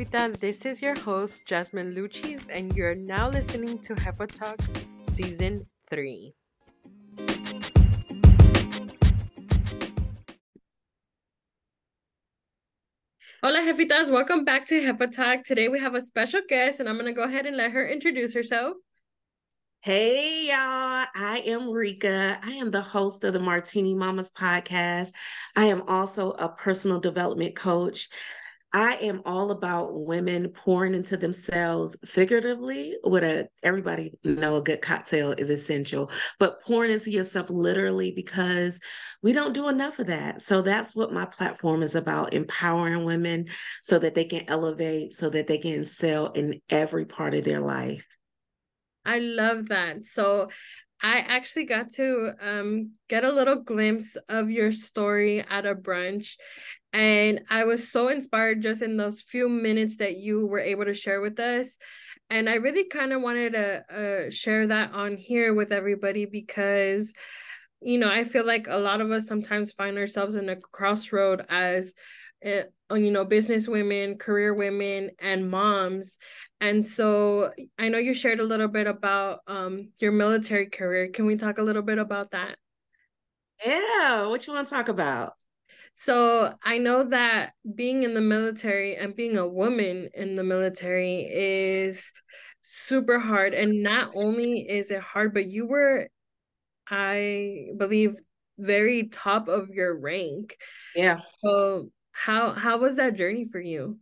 Jefita. This is your host, Jasmine Luchis, and you're now listening to Hepa Talk Season 3. Hola, Jefitas. Welcome back to Hepa Talk. Today we have a special guest, and I'm going to go ahead and let her introduce herself. Hey, y'all. I am Reka. I am the host of the Martini Mamas podcast. I am also a personal development coach. I am all about women pouring into themselves figuratively. With a everybody know a good cocktail is essential, but pouring into yourself literally because we don't do enough of that. So that's what my platform is about: empowering women so that they can elevate, so that they can excel in every part of their life. I love that. So I actually got to um, get a little glimpse of your story at a brunch. And I was so inspired just in those few minutes that you were able to share with us. And I really kind of wanted to uh, share that on here with everybody because, you know, I feel like a lot of us sometimes find ourselves in a crossroad as uh, you know business women career women and moms and so I know you shared a little bit about um, your military career. Can we talk a little bit about that? Yeah, what you want to talk about? So I know that being in the military and being a woman in the military is super hard. And not only is it hard, but you were, I believe, very top of your rank. Yeah. So how how was that journey for you?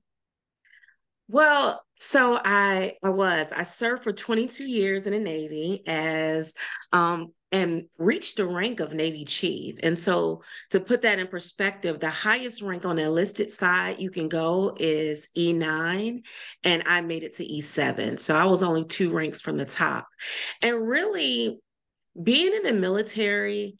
Well, so I I was I served for 22 years in the Navy as um and reached the rank of Navy Chief. And so to put that in perspective, the highest rank on the enlisted side you can go is E9 and I made it to E7. So I was only two ranks from the top. And really being in the military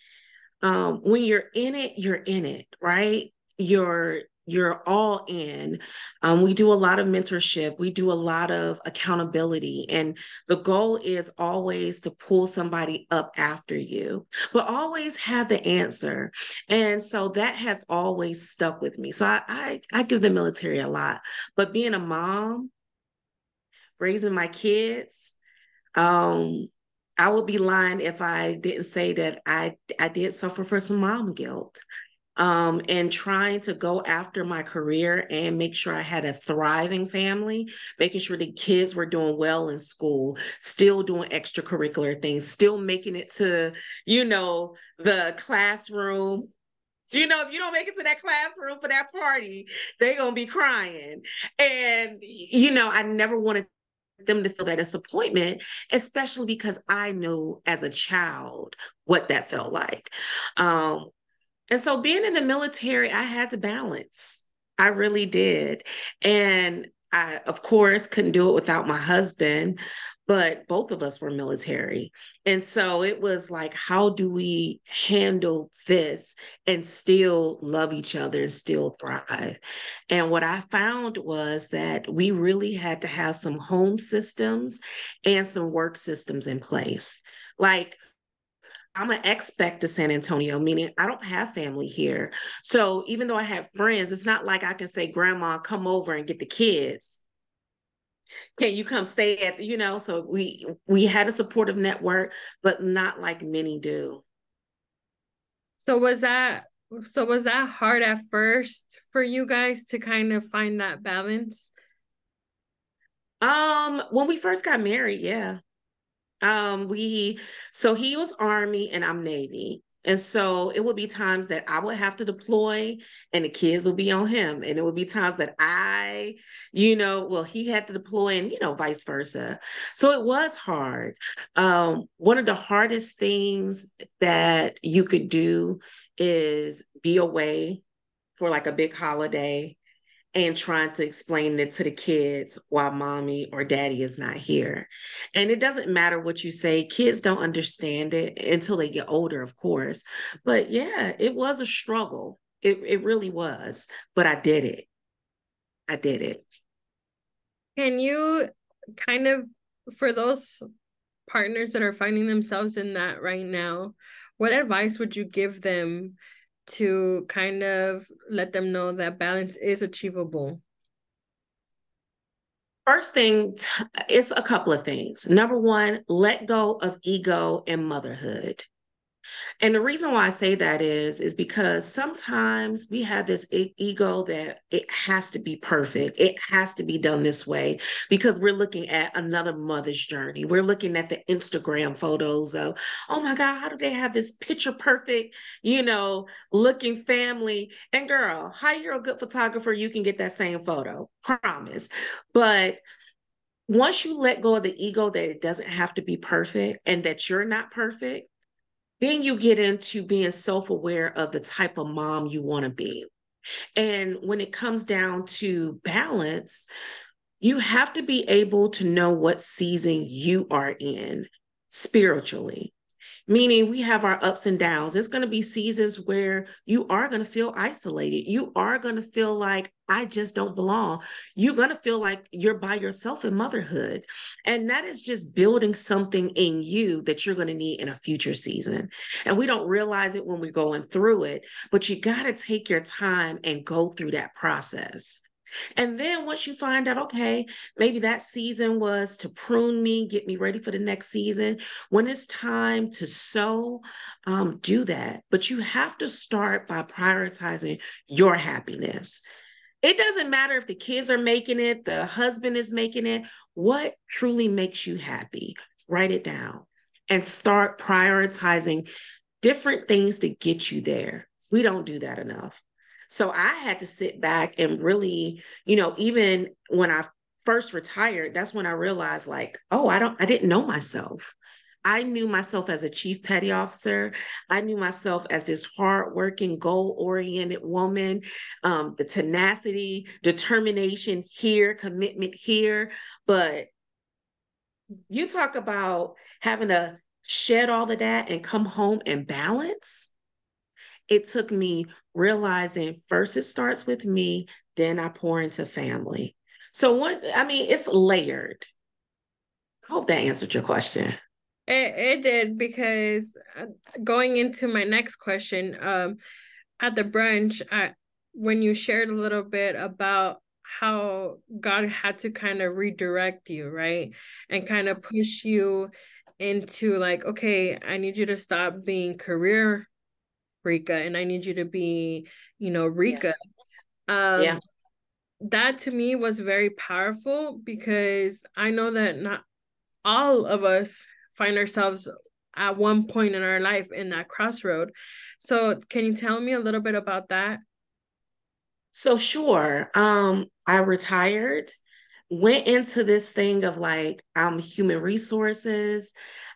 um when you're in it, you're in it, right? You're you're all in. Um, we do a lot of mentorship, we do a lot of accountability, and the goal is always to pull somebody up after you, but always have the answer. And so that has always stuck with me. So I, I, I give the military a lot, but being a mom, raising my kids, um, I would be lying if I didn't say that I I did suffer from some mom guilt um, and trying to go after my career and make sure I had a thriving family, making sure the kids were doing well in school, still doing extracurricular things, still making it to, you know, the classroom. You know, if you don't make it to that classroom for that party, they're to be crying. And, you know, I never wanted them to feel that disappointment, especially because I knew as a child what that felt like. Um, and so being in the military, I had to balance. I really did. And I, of course, couldn't do it without my husband, but both of us were military. And so it was like, how do we handle this and still love each other and still thrive? And what I found was that we really had to have some home systems and some work systems in place. Like, I'm an expat to San Antonio, meaning I don't have family here. So even though I have friends, it's not like I can say, Grandma, come over and get the kids. Can you come stay at, you know? So we we had a supportive network, but not like many do. So was that so was that hard at first for you guys to kind of find that balance? Um, when we first got married, yeah. Um, we so he was Army and I'm Navy. And so it would be times that I would have to deploy and the kids would be on him. And it would be times that I, you know, well, he had to deploy and, you know, vice versa. So it was hard. Um, one of the hardest things that you could do is be away for like a big holiday and trying to explain it to the kids while mommy or daddy is not here. And it doesn't matter what you say, kids don't understand it until they get older, of course. But yeah, it was a struggle. It, it really was, but I did it. I did it. Can you kind of, for those partners that are finding themselves in that right now, what advice would you give them to kind of let them know that balance is achievable? First thing, it's a couple of things. Number one, let go of ego and motherhood. And the reason why I say that is is because sometimes we have this ego that it has to be perfect. It has to be done this way because we're looking at another mother's journey. We're looking at the Instagram photos of, "Oh my god, how do they have this picture perfect, you know, looking family?" And girl, how you're a good photographer, you can get that same photo. Promise. But once you let go of the ego that it doesn't have to be perfect and that you're not perfect, then you get into being self aware of the type of mom you want to be. And when it comes down to balance, you have to be able to know what season you are in spiritually meaning we have our ups and downs. It's going to be seasons where you are going to feel isolated. You are going to feel like, I just don't belong. You're going to feel like you're by yourself in motherhood. And that is just building something in you that you're going to need in a future season. And we don't realize it when we're going through it, but you got to take your time and go through that process. And then once you find out, okay, maybe that season was to prune me, get me ready for the next season. When it's time to sow, um, do that. But you have to start by prioritizing your happiness. It doesn't matter if the kids are making it, the husband is making it. What truly makes you happy? Write it down and start prioritizing different things to get you there. We don't do that enough. So I had to sit back and really, you know, even when I first retired, that's when I realized like, oh, I don't I didn't know myself. I knew myself as a chief petty officer. I knew myself as this hardworking, goal oriented woman, um, the tenacity, determination here, commitment here. But you talk about having to shed all of that and come home and balance it took me realizing first it starts with me, then I pour into family. So what I mean, it's layered. I hope that answered your question. It, it did because uh, going into my next question, um, at the brunch, I, when you shared a little bit about how God had to kind of redirect you, right? And kind of push you into like, okay, I need you to stop being career Reka and I need you to be, you know, Reka. Yeah. Um yeah. that to me was very powerful because I know that not all of us find ourselves at one point in our life in that crossroad. So can you tell me a little bit about that? So sure. Um I retired, went into this thing of like I'm human resources.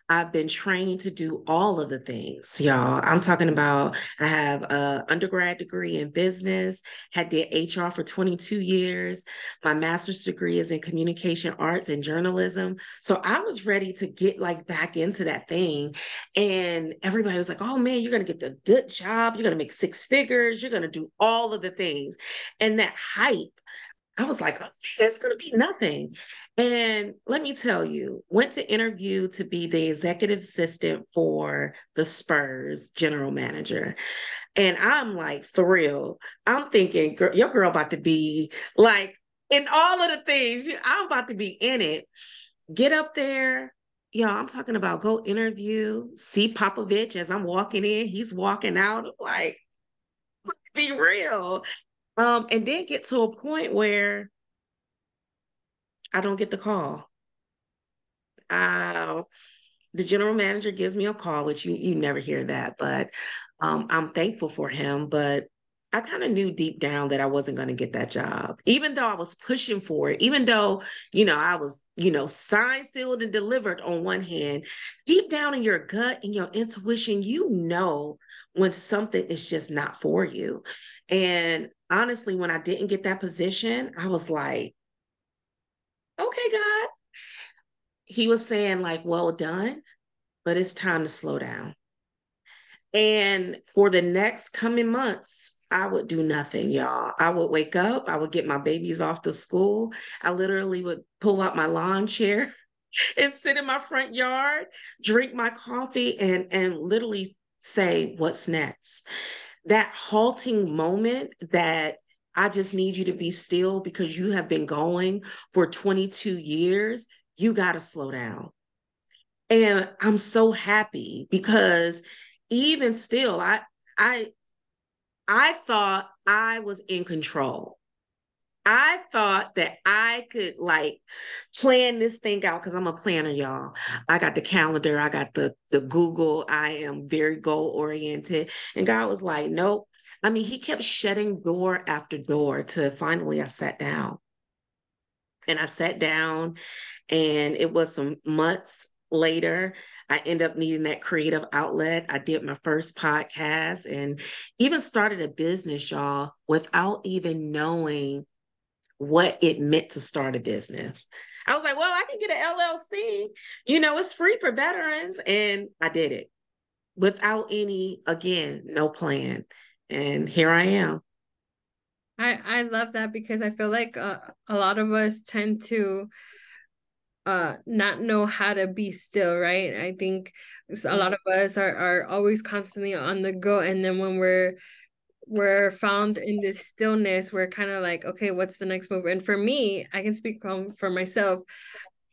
I've been trained to do all of the things, y'all. I'm talking about I have a undergrad degree in business, had did HR for 22 years. My master's degree is in communication arts and journalism. So I was ready to get like back into that thing. And everybody was like, oh man, you're going to get the good job. You're going to make six figures. You're going to do all of the things. And that hype I was like, oh, that's going to be nothing. And let me tell you, went to interview to be the executive assistant for the Spurs general manager. And I'm like thrilled. I'm thinking, girl, your girl about to be like in all of the things. I'm about to be in it. Get up there. Yo, I'm talking about go interview, see Popovich as I'm walking in. He's walking out. Like, be real. Um, and then get to a point where I don't get the call. Uh, the general manager gives me a call, which you you never hear that, but um, I'm thankful for him. But I kind of knew deep down that I wasn't going to get that job, even though I was pushing for it, even though, you know, I was, you know, signed, sealed, and delivered on one hand. Deep down in your gut and your intuition, you know when something is just not for you. And honestly, when I didn't get that position, I was like, okay, God. He was saying, like, well done, but it's time to slow down. And for the next coming months, I would do nothing, y'all. I would wake up, I would get my babies off to school. I literally would pull out my lawn chair and sit in my front yard, drink my coffee, and and literally say, what's next? That halting moment that I just need you to be still because you have been going for 22 years. You got to slow down. And I'm so happy because even still, I, I, I thought I was in control. I thought that I could like plan this thing out because I'm a planner, y'all. I got the calendar, I got the the Google. I am very goal oriented, and God was like, "Nope." I mean, He kept shutting door after door. To finally, I sat down, and I sat down, and it was some months later i end up needing that creative outlet i did my first podcast and even started a business y'all without even knowing what it meant to start a business. I was like, well, I can get an LLC. You know, it's free for veterans. And I did it without any, again, no plan. And here I am. I, I love that because I feel like uh, a lot of us tend to uh not know how to be still right? I think a lot of us are are always constantly on the go and then when we're we're found in this stillness we're kind of like okay what's the next move? And for me i can speak from for myself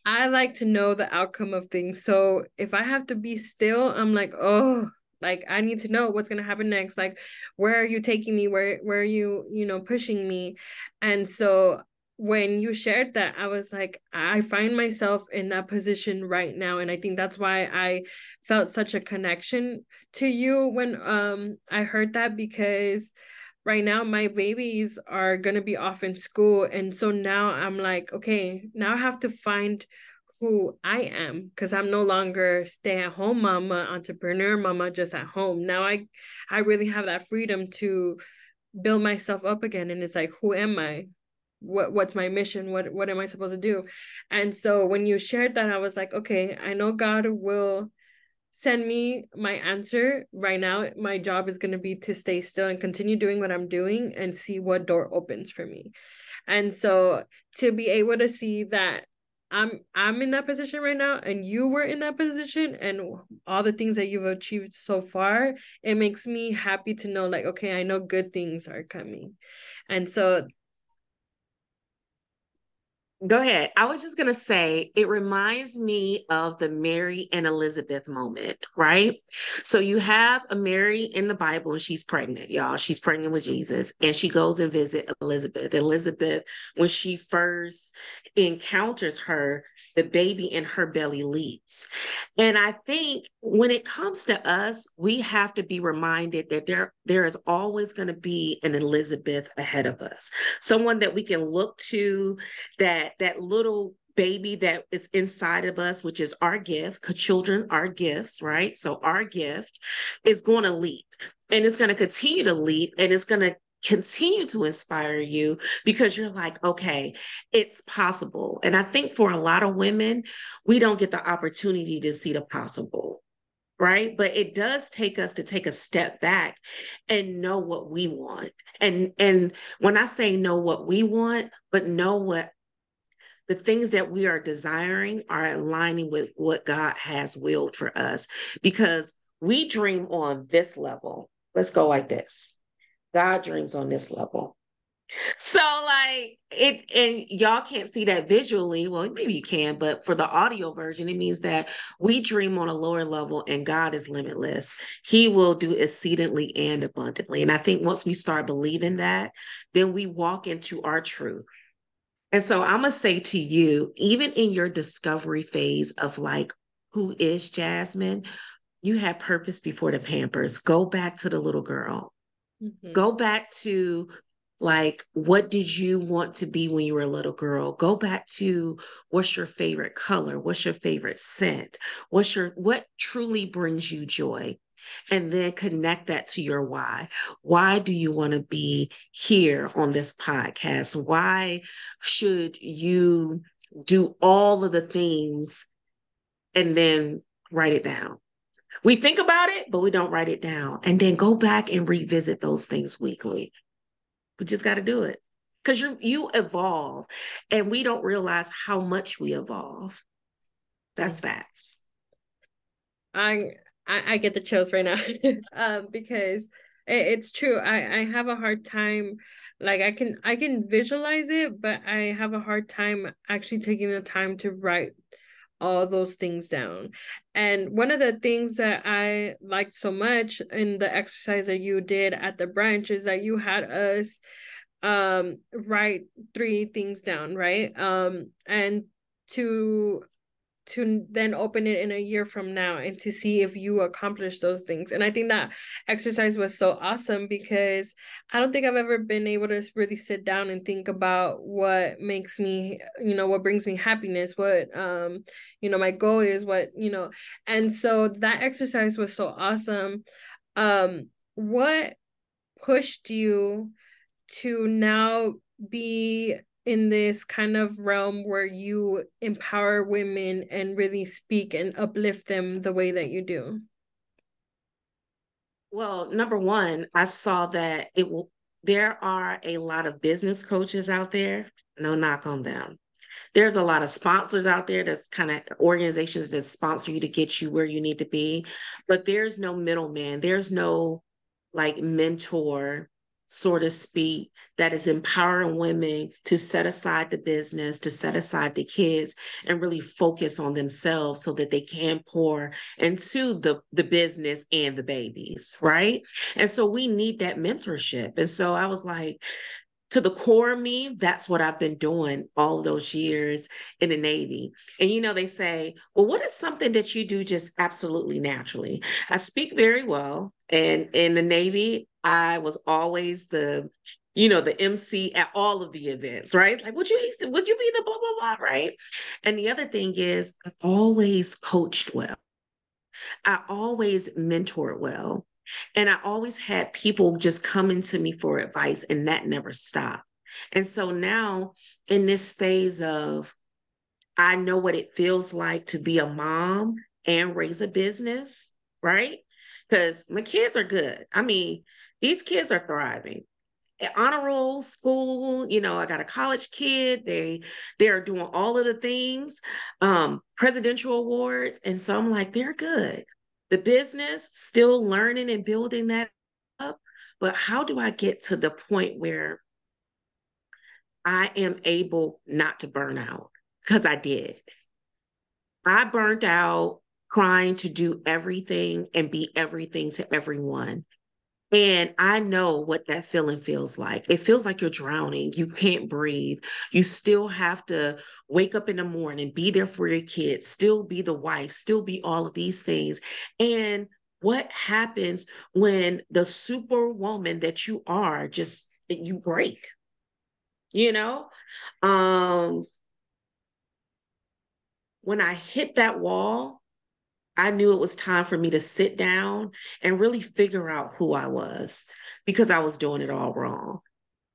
i like to know the outcome of things. So if i have to be still i'm like oh like i need to know what's going to happen next. Like where are you taking me? Where where are you you know pushing me? And so when you shared that i was like i find myself in that position right now. And i think that's why i felt such a connection to you when um i heard that because right now my babies are going to be off in school. And so now i'm like okay now i have to find who i am because i'm no longer stay at home mama entrepreneur mama just at home. Now i i really have that freedom to build myself up again and it's like who am i? What what's my mission? What what am i supposed to do? And so when you shared that i was like okay i know god will send me my answer right now. My job is going to be to stay still and continue doing what i'm doing and see what door opens for me. And so to be able to see that i'm i'm in that position right now and you were in that position and all the things that you've achieved so far it makes me happy to know like okay i know good things are coming. And so Go ahead. I was just going to say it reminds me of the Mary and Elizabeth moment, right? So you have a Mary in the Bible and she's pregnant, y'all. She's pregnant with Jesus and she goes and visit Elizabeth. Elizabeth, when she first encounters her, the baby in her belly leaps. And I think when it comes to us, we have to be reminded that there there is always going to be an Elizabeth ahead of us. Someone that we can look to that that little baby that is inside of us, which is our gift, because children are gifts, right? So our gift is going to leap and it's going to continue to leap and it's going to continue to inspire you because you're like, okay, it's possible. And I think for a lot of women, we don't get the opportunity to see the possible. Right. But it does take us to take a step back and know what we want. And and when I say know what we want, but know what the things that we are desiring are aligning with what God has willed for us because we dream on this level. Let's go like this. God dreams on this level. So like it and y'all can't see that visually. Well, maybe you can, but for the audio version, it means that we dream on a lower level and God is limitless. He will do exceedingly and abundantly. And I think once we start believing that, then we walk into our truth. And so I'm going to say to you, even in your discovery phase of like, who is Jasmine? You had purpose before the Pampers. Go back to the little girl. Mm-hmm. Go back to like, what did you want to be when you were a little girl? Go back to what's your favorite color? What's your favorite scent? What's your, what truly brings you joy? and then connect that to your why. Why do you want to be here on this podcast? Why should you do all of the things and then write it down? We think about it, but we don't write it down. And then go back and revisit those things weekly. We just got to do it because you you evolve and we don't realize how much we evolve. That's facts. I I, I get the chills right now um, because it, it's true i i have a hard time like i can i can visualize it but i have a hard time actually taking the time to write all those things down. And one of the things that i liked so much in the exercise that you did at the brunch is that you had us um write three things down right? Um and to to then open it in a year from now and to see if you accomplish those things. And I think that exercise was so awesome because I don't think I've ever been able to really sit down and think about what makes me, you know, what brings me happiness, what um, you know, my goal is, what, you know. And so that exercise was so awesome. Um what pushed you to now be in this kind of realm where you empower women and really speak and uplift them the way that you do? Well, number one, I saw that it will there are a lot of business coaches out there. No knock on them. There's a lot of sponsors out there that's kind of organizations that sponsor you to get you where you need to be, but there's no middleman. There's no like mentor so to speak, that is empowering women to set aside the business, to set aside the kids, and really focus on themselves so that they can pour into the, the business and the babies, right? And so we need that mentorship. And so I was like, to the core of me, that's what I've been doing all those years in the Navy. And you know, they say, well, what is something that you do just absolutely naturally? I speak very well. And in the Navy, I was always the, you know, the MC at all of the events, right? It's like, would you would you be the blah blah blah, right? And the other thing is, I always coached well. I always mentored well. And I always had people just coming to me for advice, and that never stopped. And so now, in this phase of, I know what it feels like to be a mom and raise a business, right? Because my kids are good. I mean, these kids are thriving honor roll school you know i got a college kid they they're doing all of the things um presidential awards and so i'm like they're good the business, still learning and building that up. But how do I get to the point where I am able not to burn out? Because I did. I burnt out trying to do everything and be everything to everyone. And I know what that feeling feels like. It feels like you're drowning. You can't breathe. You still have to wake up in the morning, be there for your kids, still be the wife, still be all of these things. And what happens when the superwoman that you are just you break? You know? Um when I hit that wall, I knew it was time for me to sit down and really figure out who I was because I was doing it all wrong.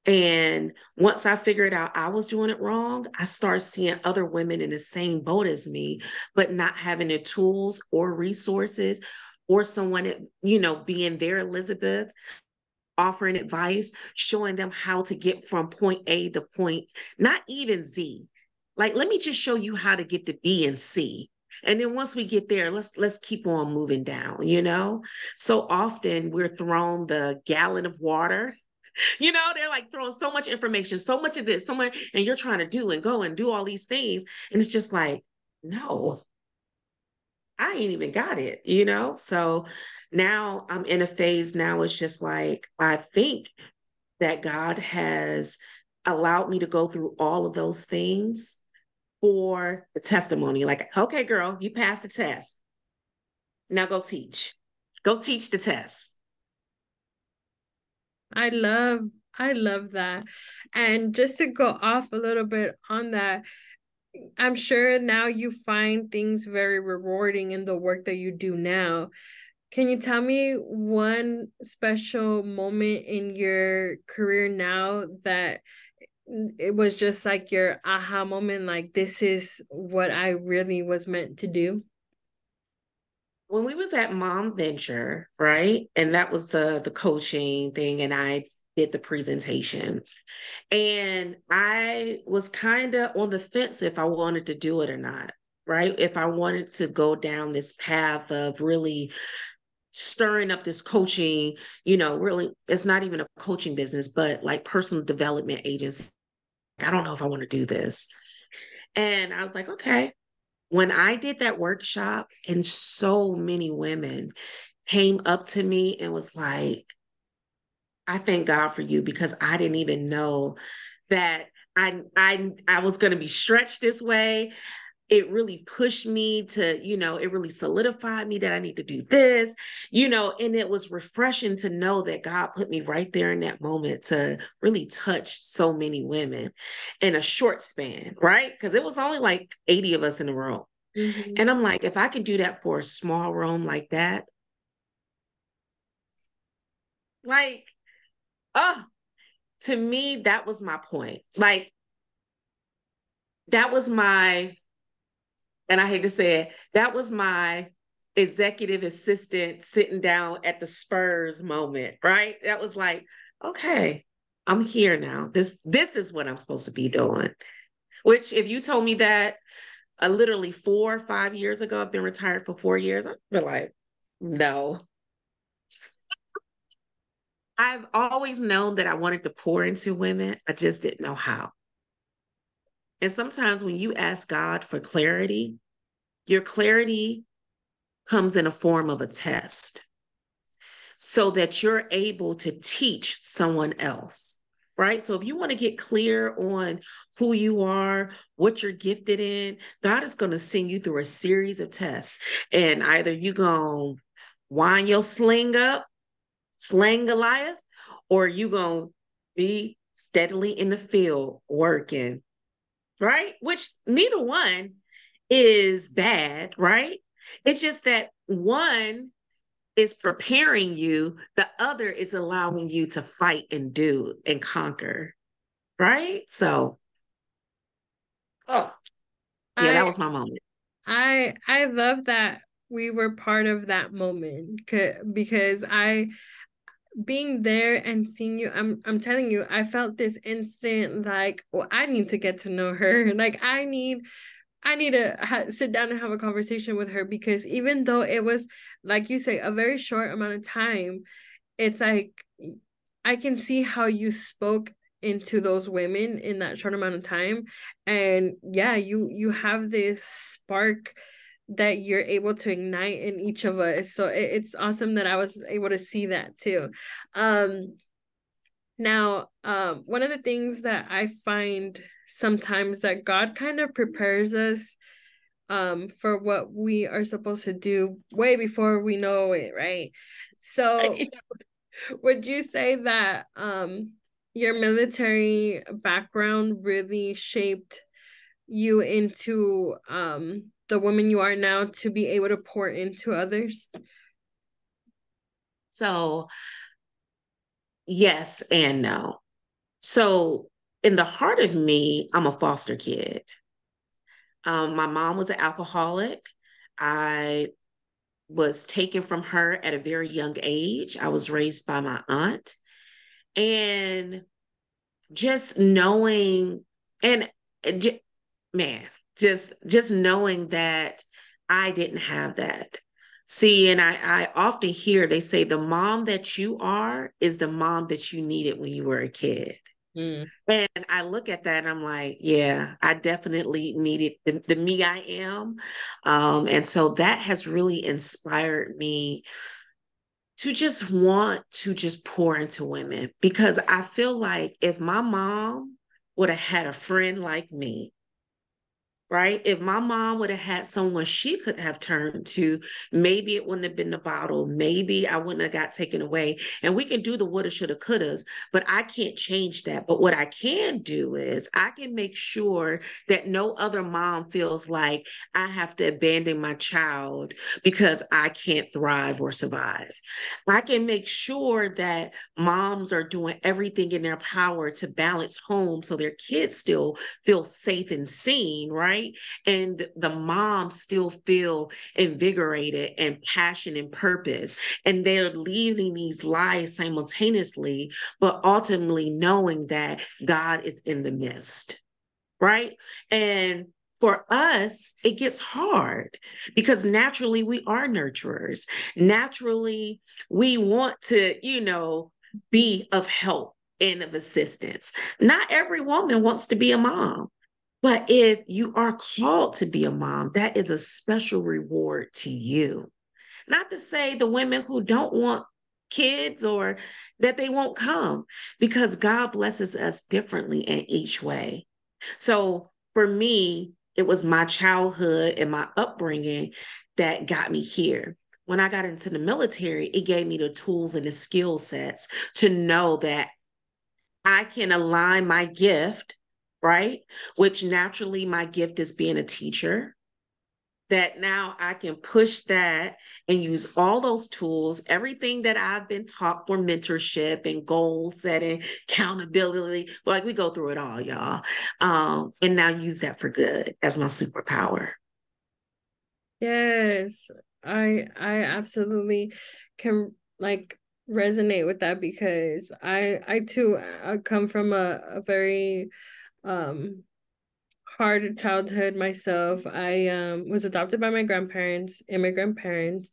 And once I figured out I was doing it wrong, I started seeing other women in the same boat as me, but not having the tools or resources or someone, you know, being there, Elizabeth, offering advice, showing them how to get from point A to point, not even Z. Like, let me just show you how to get to B and C and then once we get there let's let's keep on moving down you know? So often we're thrown the gallon of water. You know they're like throwing so much information so much of this so much and you're trying to do and go and do all these things. And it's just like no i ain't even got it you know? So now i'm in a phase now it's just like i think that god has allowed me to go through all of those things for the testimony. Like, okay, girl, you passed the test. Now go teach. Go teach the test. I love I love that. And just to go off a little bit on that, I'm sure now you find things very rewarding in the work that you do now. Can you tell me one special moment in your career now that it was just like your aha moment like this is what i really was meant to do when we was at mom venture right and that was the the coaching thing and i did the presentation and i was kind of on the fence if i wanted to do it or not right if i wanted to go down this path of really stirring up this coaching, you know, really, it's not even a coaching business, but like personal development agency. I don't know if I want to do this. And I was like, okay. When I did that workshop, and so many women came up to me and was like, I thank God for you because I didn't even know that I I I was going to be stretched this way it really pushed me to, you know, it really solidified me that I need to do this, you know, and it was refreshing to know that God put me right there in that moment to really touch so many women in a short span, right? Because it was only like 80 of us in the room. Mm-hmm. And I'm like, if I can do that for a small room like that, like, oh, to me, that was my point. Like, that was my and I hate to say it, that was my executive assistant sitting down at the Spurs moment, right? That was like, okay, I'm here now. This this is what I'm supposed to be doing. Which, if you told me that uh, literally four or five years ago, I've been retired for four years, I'd be like, no. I've always known that I wanted to pour into women. I just didn't know how. And sometimes when you ask God for clarity, your clarity comes in a form of a test so that you're able to teach someone else. Right. So if you want to get clear on who you are, what you're gifted in, God is going to send you through a series of tests. And either you're going to wind your sling up, slang Goliath, or you're going to be steadily in the field working right? Which neither one is bad, right? It's just that one is preparing you, the other is allowing you to fight and do and conquer, right? So, oh, yeah, I, that was my moment. I I love that we were part of that moment because I being there and seeing you i'm i'm telling you i felt this instant like well i need to get to know her. Like i need i need to ha- sit down and have a conversation with her because even though it was like you say a very short amount of time it's like i can see how you spoke into those women in that short amount of time. And yeah you you have this spark that you're able to ignite in each of us so it, it's awesome that i was able to see that too. Um now um one of the things that i find sometimes that god kind of prepares us um for what we are supposed to do way before we know it right? So would you say that um your military background really shaped you into um the woman you are now to be able to pour into others? So, yes and no. So, in the heart of me, I'm a foster kid. Um, my mom was an alcoholic. I was taken from her at a very young age. I was raised by my aunt. And just knowing, and man, just just knowing that I didn't have that. See, and I, I often hear they say the mom that you are is the mom that you needed when you were a kid. Mm. And I look at that and I'm like, yeah, I definitely needed the, the me I am. Um, and so that has really inspired me to just want to just pour into women because I feel like if my mom would have had a friend like me, right? If my mom would have had someone she could have turned to, maybe it wouldn't have been the bottle. Maybe I wouldn't have got taken away. And we can do the woulda, shoulda, couldas, but I can't change that. But what I can do is I can make sure that no other mom feels like I have to abandon my child because I can't thrive or survive. I can make sure that moms are doing everything in their power to balance home so their kids still feel safe and seen, right? Right? And the moms still feel invigorated and passion and purpose. And they're leaving these lives simultaneously, but ultimately knowing that God is in the midst, right? And for us, it gets hard because naturally we are nurturers. Naturally, we want to, you know, be of help and of assistance. Not every woman wants to be a mom. But if you are called to be a mom, that is a special reward to you. Not to say the women who don't want kids or that they won't come, because God blesses us differently in each way. So for me, it was my childhood and my upbringing that got me here. When I got into the military, it gave me the tools and the skill sets to know that I can align my gift, right? Which naturally, my gift is being a teacher. That now I can push that and use all those tools, everything that I've been taught for mentorship and goal setting, accountability. Like we go through it all, y'all. Um, and now use that for good as my superpower. Yes, I I absolutely can like resonate with that because I I too I come from a, a very um hard childhood myself. I um was adopted by my grandparents, immigrant parents.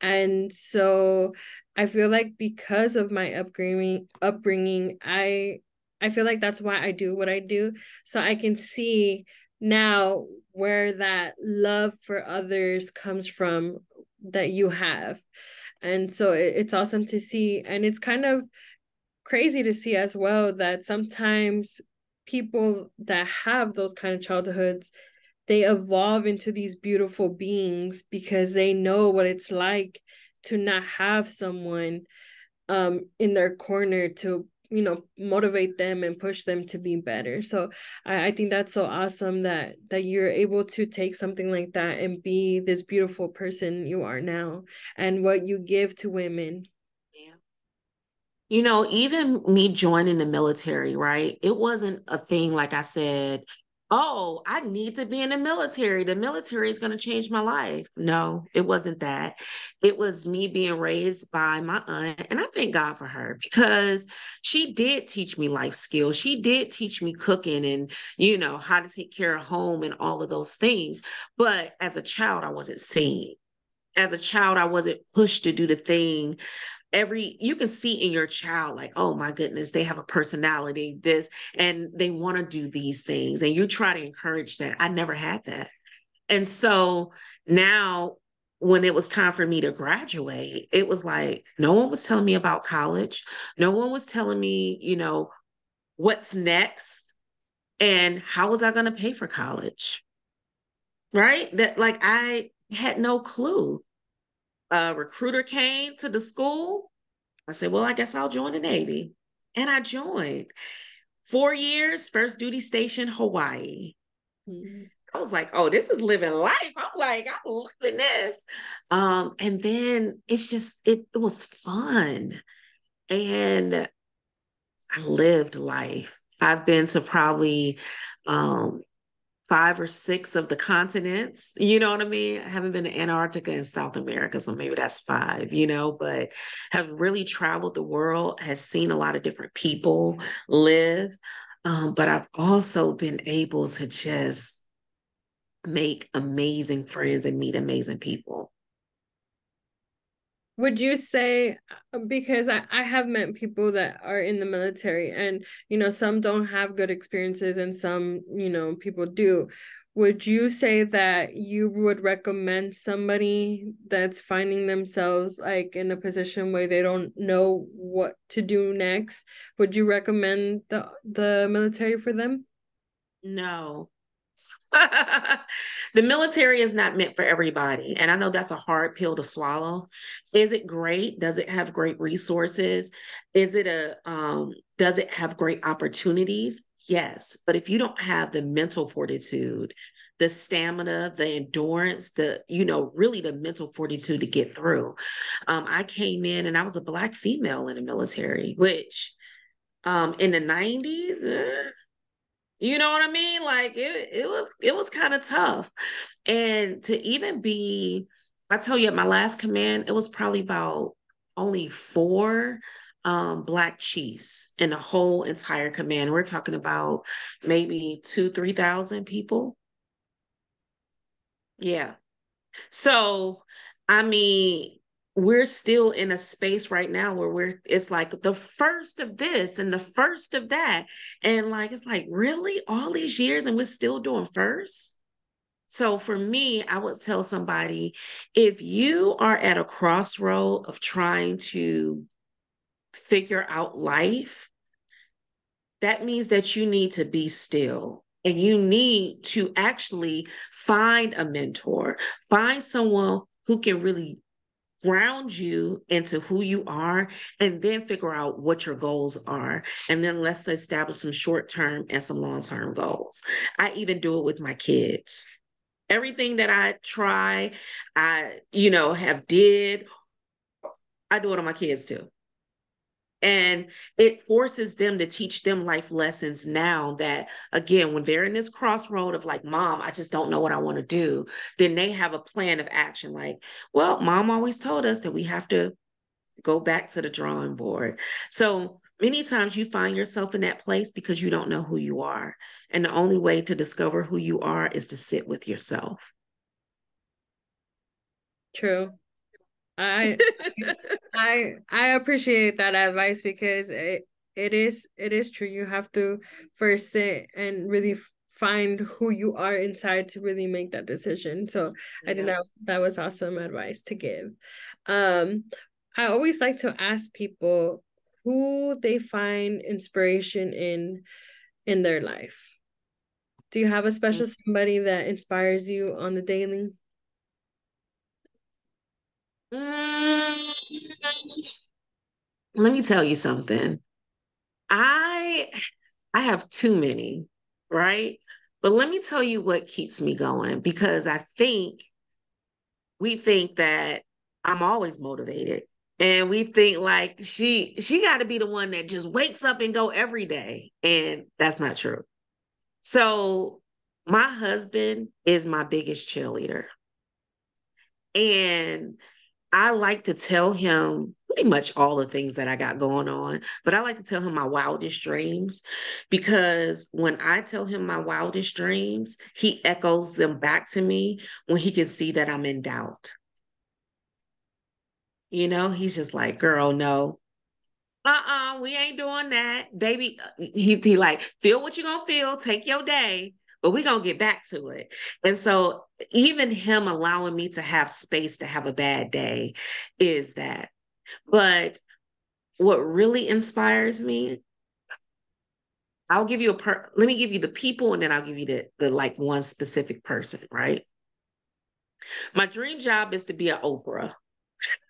And so I feel like because of my upbringing upbringing, I I feel like that's why I do what I do. So I can see now where that love for others comes from that you have and so it, it's awesome to see and it's kind of crazy to see as well that sometimes people that have those kind of childhoods they evolve into these beautiful beings because they know what it's like to not have someone um in their corner to you know motivate them and push them to be better. So I, I think that's so awesome that that you're able to take something like that and be this beautiful person you are now and what you give to women you know even me joining the military right it wasn't a thing like i said oh, I need to be in the military. The military is going to change my life. No, it wasn't that. It was me being raised by my aunt. And I thank God for her because she did teach me life skills. She did teach me cooking and, you know, how to take care of home and all of those things. But as a child, I wasn't seen. As a child, I wasn't pushed to do the thing every you can see in your child like oh my goodness they have a personality this and they want to do these things and you try to encourage that. I never had that. And so now when it was time for me to graduate it was like no one was telling me about college no one was telling me you know what's next and how was i going to pay for college? Right? That like i had no clue a recruiter came to the school. I said, well, I guess I'll join the Navy. And I joined. Four years, first duty station, Hawaii. Mm-hmm. I was like, oh, this is living life. I'm like, I'm living this. Um, and then it's just, it, it was fun. And I lived life. I've been to probably um, five or six of the continents. You know what I mean? I haven't been to Antarctica and South America, so maybe that's five, you know, but have really traveled the world, has seen a lot of different people live. Um, but I've also been able to just make amazing friends and meet amazing people would you say uh, because I, I have met people that are in the military and you know some don't have good experiences and some you know people do. Would you say that you would recommend somebody that's finding themselves like in a position where they don't know what to do next? Would you recommend the the military for them? No the military is not meant for everybody. And I know that's a hard pill to swallow. Is it great? Does it have great resources? Is it a um does it have great opportunities? Yes. But if you don't have the mental fortitude, the stamina, the endurance, the, you know, really the mental fortitude to get through. Um, I came in and I was a black female in the military, which um in the 90s, uh, you know what I mean? Like it, it was it was kind of tough. And to even be, I tell you at my last command, it was probably about only four um, black chiefs in the whole entire command. We're talking about maybe two, three thousand people. Yeah. So, I mean, we're still in a space right now where we're it's like the first of this and the first of that. And like it's like really? All these years and we're still doing first so for me i would tell somebody if you are at a crossroad of trying to figure out life that means that you need to be still and you need to actually find a mentor find someone who can really ground you into who you are and then figure out what your goals are. And then let's establish some short-term and some long-term goals. I even do it with my kids. Everything that i try i you know have did i do it on my kids too and it forces them to teach them life lessons now that, again, when they're in this crossroad of like, mom, I just don't know what I want to do, then they have a plan of action. Like, well, mom always told us that we have to go back to the drawing board. So many times you find yourself in that place because you don't know who you are. And the only way to discover who you are is to sit with yourself. True. I I I appreciate that advice because it it is it is true. You have to first sit and really find who you are inside to really make that decision. So yeah. I think that that was awesome advice to give. Um I always like to ask people who they find inspiration in in their life. Do you have a special mm. somebody that inspires you on the daily? Mm, let me tell you something. I I have too many, right? But let me tell you what keeps me going because I think we think that I'm always motivated. And we think like she she got to be the one that just wakes up and go every day and that's not true. So my husband is my biggest cheerleader. And I like to tell him pretty much all the things that I got going on, but I like to tell him my wildest dreams because when I tell him my wildest dreams, he echoes them back to me when he can see that I'm in doubt. You know, he's just like, girl, no. Uh-uh, we ain't doing that. Baby, he, he like, feel what you're gonna feel, take your day but we're going to get back to it. And so, even him allowing me to have space to have a bad day is that. But what really inspires me, I'll give you a per, let me give you the people and then I'll give you the, the like one specific person, right? My dream job is to be an Oprah.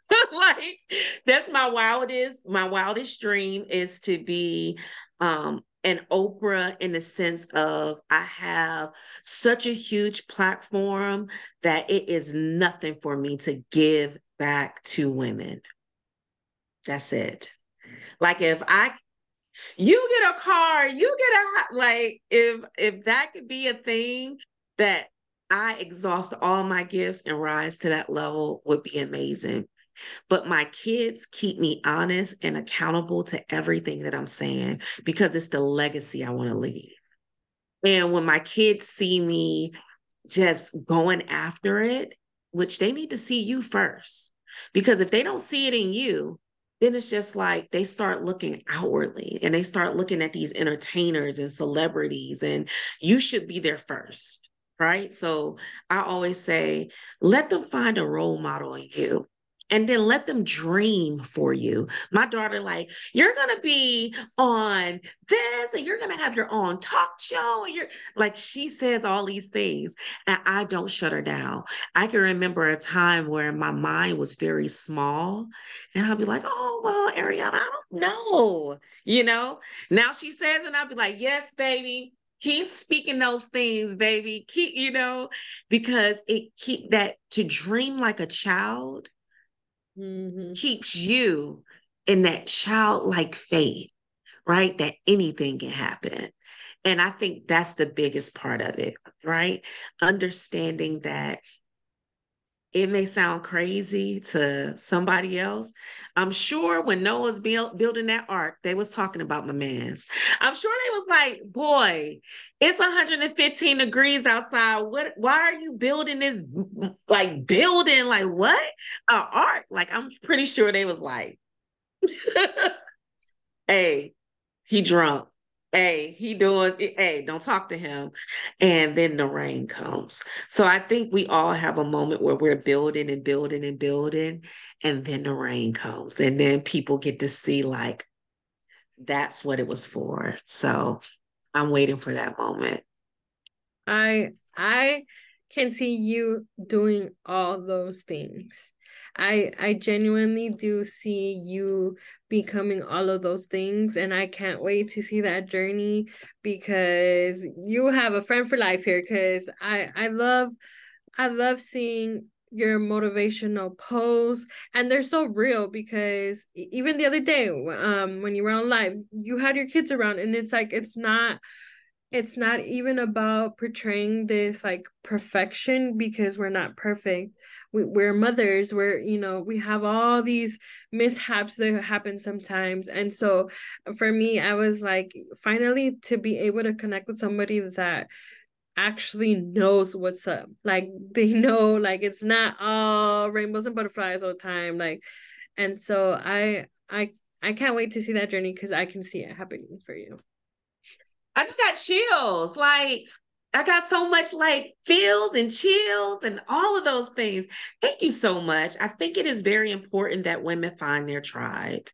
like that's my wildest my wildest dream is to be um an Oprah in the sense of I have such a huge platform that it is nothing for me to give back to women. That's it. Like if I you get a car, you get a like if if that could be a thing that I exhaust all my gifts and rise to that level would be amazing. But my kids keep me honest and accountable to everything that I'm saying because it's the legacy I want to leave. And when my kids see me just going after it, which they need to see you first, because if they don't see it in you, then it's just like they start looking outwardly and they start looking at these entertainers and celebrities, and you should be there first. Right. So I always say, let them find a role model in you and then let them dream for you. My daughter, like, you're gonna be on this, and you're gonna have your own talk show. And you're like, she says all these things, and I don't shut her down. I can remember a time where my mind was very small, and I'll be like, oh well, Ariana, I don't know, you know. Now she says, and I'll be like, yes, baby keep speaking those things baby keep you know because it keep that to dream like a child mm-hmm. keeps you in that childlike faith, right? That anything can happen. And I think that's the biggest part of it, right? Understanding that it may sound crazy to somebody else. I'm sure when Noah's build, building that ark, they was talking about my man's. I'm sure they was like, boy, it's 115 degrees outside. What why are you building this like building? Like what? An ark? Like I'm pretty sure they was like, hey, he drunk hey, he doing, eh, hey, don't talk to him. And then the rain comes. So I think we all have a moment where we're building and building and building, and then the rain comes. And then people get to see, like, that's what it was for. So I'm waiting for that moment. I, I, can see you doing all those things. I I genuinely do see you becoming all of those things and I can't wait to see that journey because you have a friend for life here cuz I I love I love seeing your motivational posts and they're so real because even the other day um when you were on live you had your kids around and it's like it's not it's not even about portraying this like perfection because we're not perfect. We, we're mothers we're you know we have all these mishaps that happen sometimes. And so uh, for me i was like finally to be able to connect with somebody that actually knows what's up. Like they know like it's not all rainbows and butterflies all the time like and so i i i can't wait to see that journey because i can see it happening for you I just got chills. Like I got so much like feels and chills and all of those things. Thank you so much. I think it is very important that women find their tribe.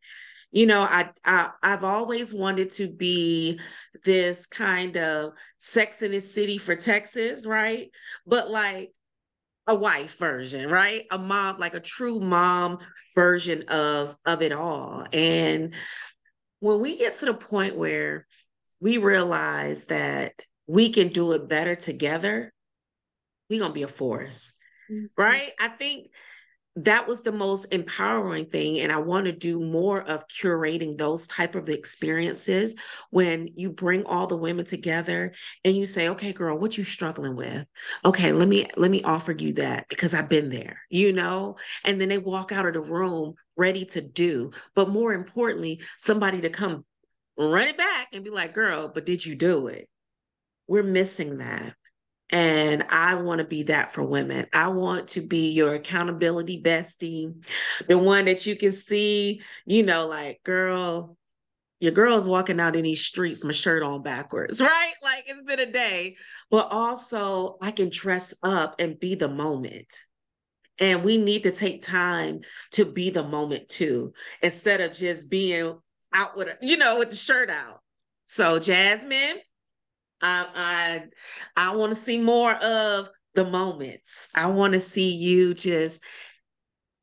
You know, I, I I've always wanted to be this kind of sex in the city for Texas, right? But like a wife version, right? A mom, like a true mom version of of it all. And when we get to the point where we realize that we can do it better together, we're going to be a force. Mm-hmm. Right? I think that was the most empowering thing and i want to do more of curating those type of experiences when you bring all the women together and you say okay girl what you struggling with okay let me let me offer you that because i've been there you know and then they walk out of the room ready to do but more importantly somebody to come run it back and be like, girl, but did you do it? We're missing that. And I want to be that for women. I want to be your accountability bestie, the one that you can see, you know, like, girl, your girl's walking out in these streets, my shirt on backwards, right? Like it's been a day, but also I can dress up and be the moment. And we need to take time to be the moment too, instead of just being out with a, you know, with the shirt out. So Jasmine, I I I want to see more of the moments. I want to see you just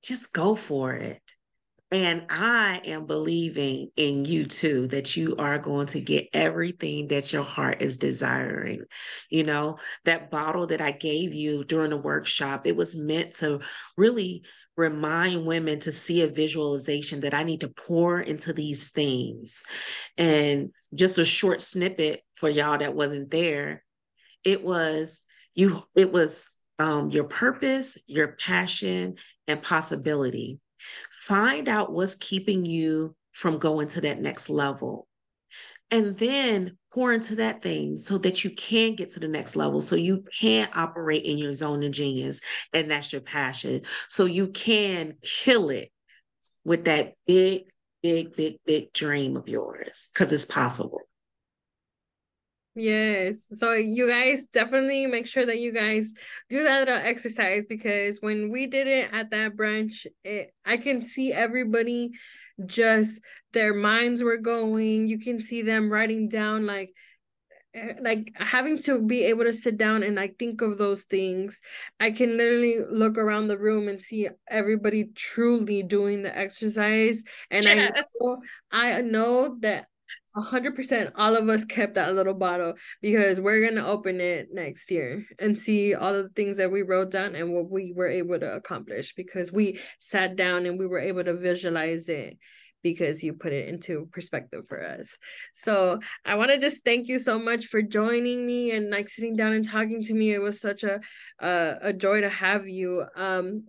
just go for it. And I am believing in you too, that you are going to get everything that your heart is desiring. You know, that bottle that I gave you during the workshop, it was meant to really remind women to see a visualization that I need to pour into these things. And just a short snippet for y'all that wasn't there, it was you it was um, your purpose, your passion, and possibility. Find out what's keeping you from going to that next level. And then pour into that thing so that you can get to the next level. So you can operate in your zone of genius and that's your passion. So you can kill it with that big big big big dream of yours because it's possible. Yes. So you guys definitely make sure that you guys do that little exercise because when we did it at that brunch, it I can see everybody just their minds were going you can see them writing down like eh, like having to be able to sit down and like think of those things i can literally look around the room and see everybody truly doing the exercise and yes. i know, i know that 100% all of us kept that little bottle because we're to open it next year and see all of the things that we wrote down and what we were able to accomplish because we sat down and we were able to visualize it because you put it into perspective for us. So I want to just thank you so much for joining me and like sitting down and talking to me. It was such a a, a joy to have you. Um,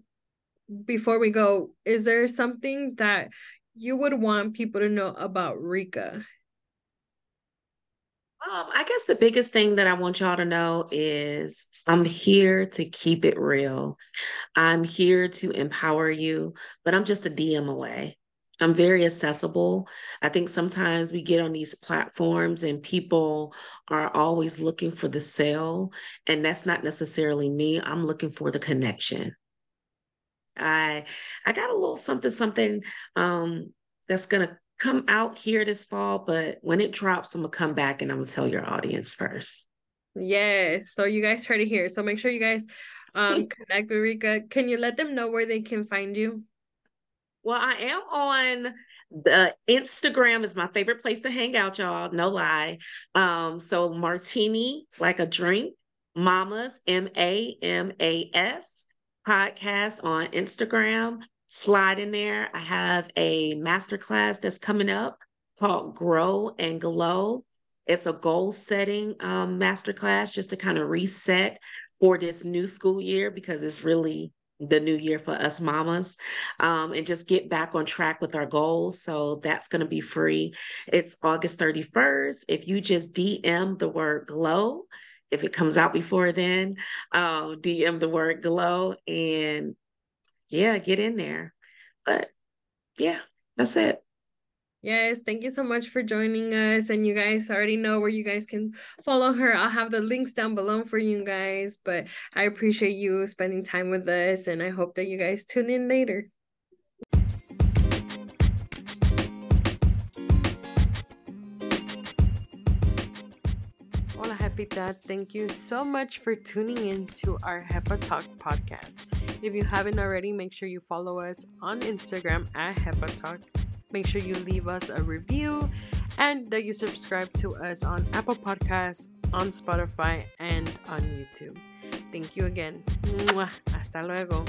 before we go, is there something that you would want people to know about Reka? Um, I guess the biggest thing that I want y'all to know is I'm here to keep it real. I'm here to empower you, but I'm just a DM away. I'm very accessible. I think sometimes we get on these platforms and people are always looking for the sale, and that's not necessarily me. I'm looking for the connection. I I got a little something something um that's gonna come out here this fall, but when it drops, I'm gonna come back and I'm gonna tell your audience first. Yes. So you guys heard it here. So make sure you guys um connect with Reka. Can you let them know where they can find you? Well, I am on the Instagram is my favorite place to hang out, y'all. No lie. Um, so martini like a drink, mamas, M-A-M-A-S podcast on Instagram. Slide in there. I have a masterclass that's coming up called Grow and Glow. It's a goal setting um, masterclass just to kind of reset for this new school year because it's really the new year for us mamas um, and just get back on track with our goals. So that's going to be free. It's August 31st. If you just DM the word glow, if it comes out before then, um, DM the word glow and yeah, get in there. But yeah, that's it. Yes, thank you so much for joining us. And you guys already know where you guys can follow her. I'll have the links down below for you guys. But I appreciate you spending time with us. And I hope that you guys tune in later. Hola, Jefita. Thank you so much for tuning in to our Jefa Talk podcast. If you haven't already, make sure you follow us on Instagram at Jefa Talk Make sure you leave us a review and that you subscribe to us on Apple Podcasts, on Spotify, and on YouTube. Thank you again. Hasta luego.